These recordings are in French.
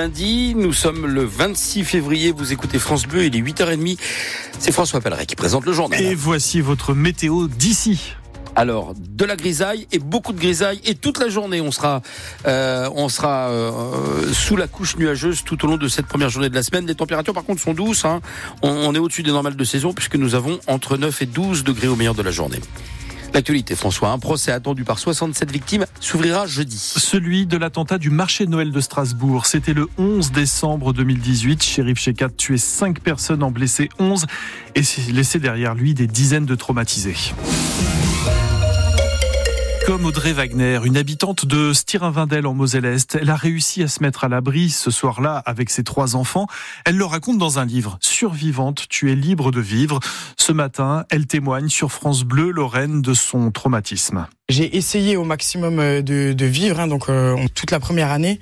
lundi. Nous sommes le 26 février. Vous écoutez France Bleu. Il est 8h30. C'est François Pelleret qui présente le journal. Et voici votre météo d'ici. Alors, de la grisaille et beaucoup de grisaille et toute la journée, on sera, euh, on sera euh, sous la couche nuageuse tout au long de cette première journée de la semaine. Les températures, par contre, sont douces. Hein. On, on, est au-dessus des normales de saison puisque nous avons entre 9 et 12 degrés au meilleur de la journée. L'actualité, François, un procès attendu par 67 victimes s'ouvrira jeudi. Celui de l'attentat du marché Noël de Strasbourg. C'était le 11 décembre 2018. Shérif Shekat tué 5 personnes, en blessé 11 et laissé derrière lui des dizaines de traumatisés. Comme Audrey Wagner, une habitante de Stirinvindel en Moselle-Est, elle a réussi à se mettre à l'abri ce soir-là avec ses trois enfants. Elle le raconte dans un livre, Survivante, tu es libre de vivre. Ce matin, elle témoigne sur France Bleu Lorraine de son traumatisme. J'ai essayé au maximum euh, de, vivre, hein, donc euh, toute la première année.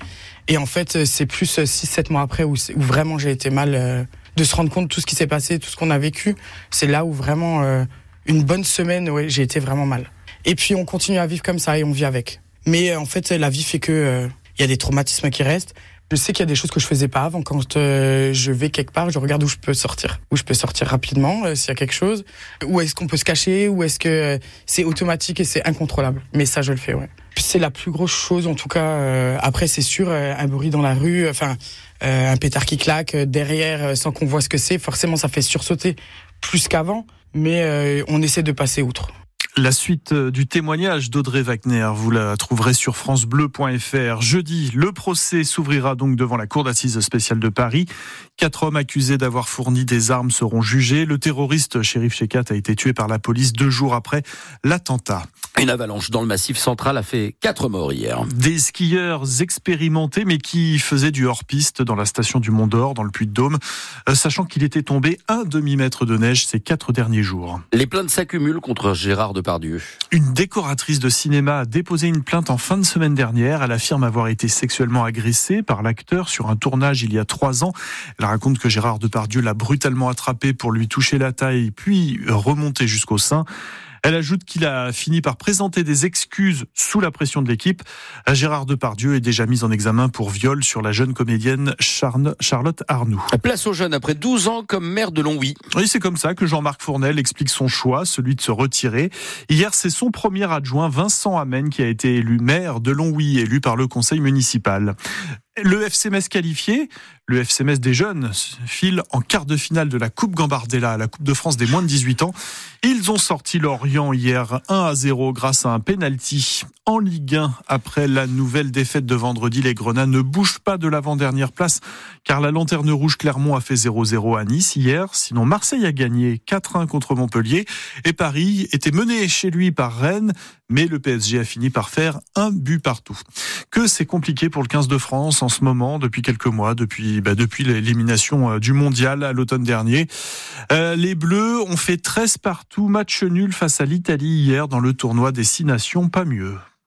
Et en fait, c'est plus 6-7 mois après où, vraiment j'ai été mal. Euh, de se rendre compte de tout ce qui s'est passé, tout ce qu'on a vécu. C'est là où vraiment, euh, une bonne semaine, j'ai été vraiment mal. Et puis on continue à vivre comme ça et on vit avec. Mais en fait, la vie fait que il euh, y a des traumatismes qui restent. Je sais qu'il y a des choses que je faisais pas avant. Quand euh, je vais quelque part, je regarde où je peux sortir, où je peux sortir rapidement euh, s'il y a quelque chose. Où est-ce qu'on peut se cacher, ou est-ce que c'est automatique et c'est incontrôlable. Mais ça, je le fais, ouais. C'est la plus grosse chose, en tout cas. après, c'est sûr, un bruit dans la rue, enfin, un pétard qui claque derrière, sans qu'on voit ce que c'est. Forcément, ça fait sursauter plus qu'avant. Mais on essaie de passer outre. La suite du témoignage d'Audrey Wagner, vous la trouverez sur francebleu.fr. Jeudi, le procès s'ouvrira donc devant la Cour d'assises spéciale de Paris. Quatre hommes accusés d'avoir fourni des armes seront jugés. Le terroriste Shérif Shekat a été tué par la police deux jours après l'attentat. Une avalanche dans le massif central a fait quatre morts hier. Des skieurs expérimentés mais qui faisaient du hors-piste dans la station du Mont d'Or, dans le Puy-de-Dôme, sachant qu'il était tombé un demi-mètre de neige ces quatre derniers jours. Les plaintes s'accumulent contre Gérard Une décoratrice de cinéma a déposé une plainte en fin de semaine dernière. Elle affirme avoir été sexuellement agressée par l'acteur sur un tournage il y a trois ans. Elle raconte que Gérard Depardieu l'a brutalement attrapé pour lui toucher la taille puis remonter jusqu'au sein. Elle ajoute qu'il a fini par présenter des excuses sous la pression de l'équipe. Gérard Depardieu est déjà mis en examen pour viol sur la jeune comédienne Charlotte Arnoux. Place aux jeunes après 12 ans comme maire de Longwy. Oui, c'est comme ça que Jean-Marc Fournel explique son choix, celui de se retirer. Hier, c'est son premier adjoint, Vincent Amen, qui a été élu maire de Longwy, élu par le conseil municipal. Le FCMS qualifié, le FCMS des jeunes file en quart de finale de la Coupe Gambardella, la Coupe de France des moins de 18 ans. Ils ont sorti Lorient hier 1 à 0 grâce à un penalty en Ligue 1 après la nouvelle défaite de vendredi. Les Grenats ne bougent pas de l'avant-dernière place car la lanterne rouge Clermont a fait 0-0 à Nice hier. Sinon, Marseille a gagné 4-1 contre Montpellier et Paris était mené chez lui par Rennes, mais le PSG a fini par faire un but partout. Que c'est compliqué pour le 15 de France en ce moment, depuis quelques mois, depuis, bah, l'élimination du mondial à l'automne dernier. Euh, les Bleus ont fait 13 partout, match nul face à l'Italie hier dans le tournoi des Six Nations, pas mieux.